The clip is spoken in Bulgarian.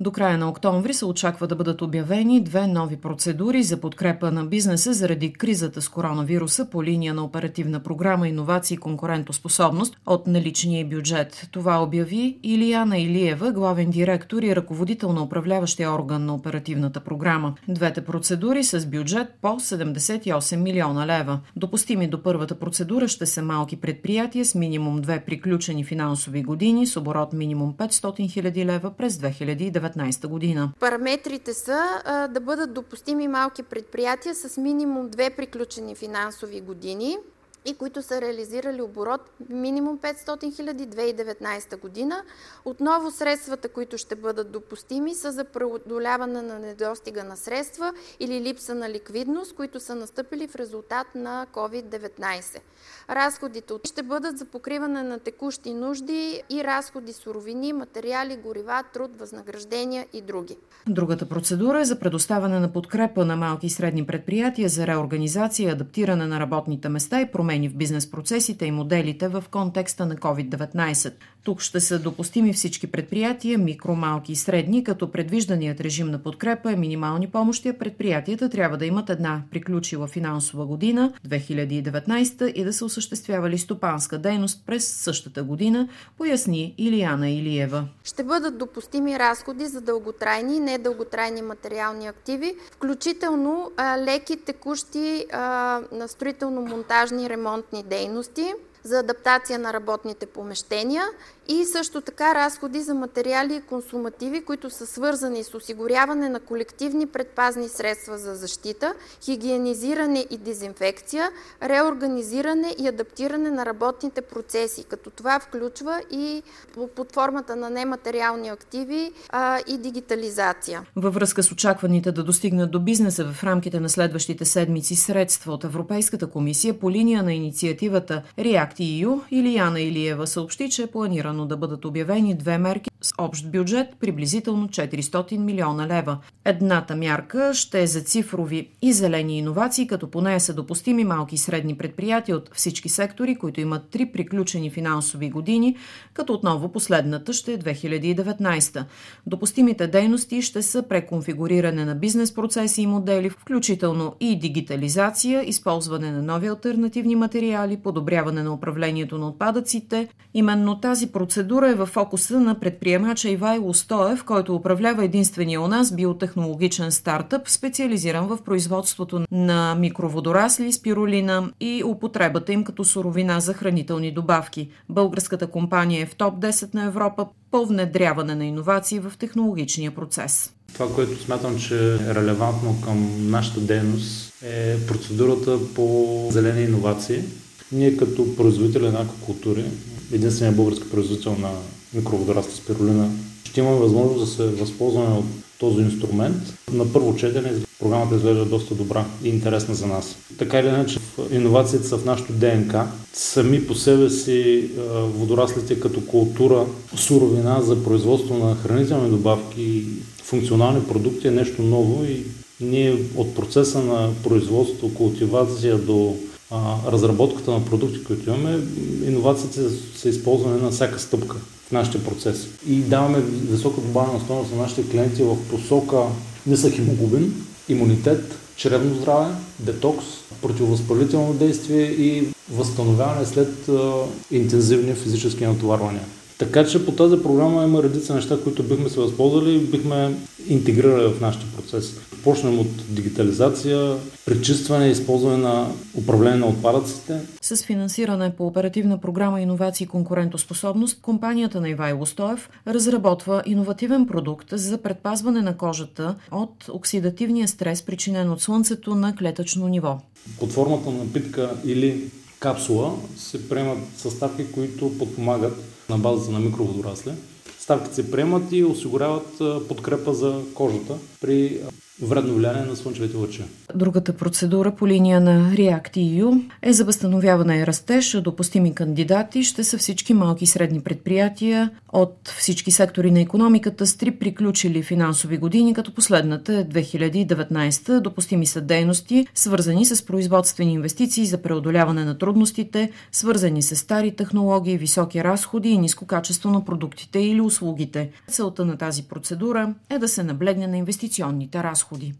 До края на октомври се очаква да бъдат обявени две нови процедури за подкрепа на бизнеса заради кризата с коронавируса по линия на оперативна програма Инновации и конкурентоспособност от наличния бюджет. Това обяви Илияна Илиева, главен директор и ръководител на управляващия орган на оперативната програма. Двете процедури с бюджет по 78 милиона лева. Допустими до първата процедура ще са малки предприятия с минимум две приключени финансови години с оборот минимум 500 хиляди лева през 2019 2019 година. Параметрите са да бъдат допустими малки предприятия с минимум две приключени финансови години и които са реализирали оборот минимум 500 хиляди 2019 година. Отново средствата, които ще бъдат допустими са за преодоляване на недостига на средства или липса на ликвидност, които са настъпили в резултат на COVID-19. Разходите ще бъдат за покриване на текущи нужди и разходи суровини, материали, горива, труд, възнаграждения и други. Другата процедура е за предоставяне на подкрепа на малки и средни предприятия за реорганизация, адаптиране на работните места и промени в бизнес процесите и моделите в контекста на COVID-19. Тук ще са допустими всички предприятия, микро, малки и средни, като предвижданият режим на подкрепа е минимални помощи, а предприятията трябва да имат една приключила финансова година 2019 и да са осъществявали стопанска дейност през същата година, поясни Илияна Илиева. Ще бъдат допустими разходи за дълготрайни и недълготрайни материални активи, включително а, леки текущи а, на строително-монтажни ремонтни дейности, за адаптация на работните помещения и също така разходи за материали и консумативи, които са свързани с осигуряване на колективни предпазни средства за защита, хигиенизиране и дезинфекция, реорганизиране и адаптиране на работните процеси, като това включва и под формата на нематериални активи а, и дигитализация. Във връзка с очакваните да достигнат до бизнеса в рамките на следващите седмици средства от Европейската комисия по линия на инициативата React EU, Илияна Илиева съобщи, че е планирано планирано да бъдат обявени две мерки с общ бюджет приблизително 400 милиона лева. Едната мярка ще е за цифрови и зелени иновации, като по нея са допустими малки и средни предприятия от всички сектори, които имат три приключени финансови години, като отново последната ще е 2019. Допустимите дейности ще са преконфигуриране на бизнес процеси и модели, включително и дигитализация, използване на нови альтернативни материали, подобряване на управлението на отпадъците. Именно тази процедура е в фокуса на предприемача Ивайло Стоев, който управлява единствения у нас биотехнологичен стартъп, специализиран в производството на микроводорасли, спирулина и употребата им като суровина за хранителни добавки. Българската компания е в топ 10 на Европа по внедряване на иновации в технологичния процес. Това, което смятам, че е релевантно към нашата дейност е процедурата по зелени иновации. Ние като производители на аквакултури единствения български производител на микроводорасла спирулина, ще имаме възможност да се възползваме от този инструмент. На първо четене програмата изглежда доста добра и интересна за нас. Така или иначе, иновациите са в нашото ДНК. Сами по себе си водораслите като култура, суровина за производство на хранителни добавки и функционални продукти е нещо ново и ние от процеса на производство, култивация до разработката на продукти, които имаме, иновациите са използвани на всяка стъпка в нашите процеси. И даваме висока добавена стойност на нашите клиенти в посока нисък хемоглобин, имунитет, чревно здраве, детокс, противовъзпалително действие и възстановяване след а, интензивни физически натоварвания. Така че по тази програма има редица неща, които бихме се възползвали и бихме интегрирали в нашите процеси. Почнем от дигитализация, пречистване използване на управление на отпадъците. С финансиране по оперативна програма Инновации и конкурентоспособност, компанията на Ивайло Стоев разработва иновативен продукт за предпазване на кожата от оксидативния стрес, причинен от слънцето на клетъчно ниво. Под формата на напитка или капсула се приемат съставки, които подпомагат на базата на микроводорасли. Ставките се приемат и осигуряват подкрепа за кожата при вредно влияние на слънчевите лъчи. Другата процедура по линия на React-EU е за възстановяване и растеж. Допустими кандидати ще са всички малки и средни предприятия от всички сектори на економиката с три приключили финансови години, като последната е 2019. Допустими са дейности, свързани с производствени инвестиции за преодоляване на трудностите, свързани с стари технологии, високи разходи и ниско качество на продуктите или услугите. Целта на тази процедура е да се наблегне на инвестиционните разходи. Coolie.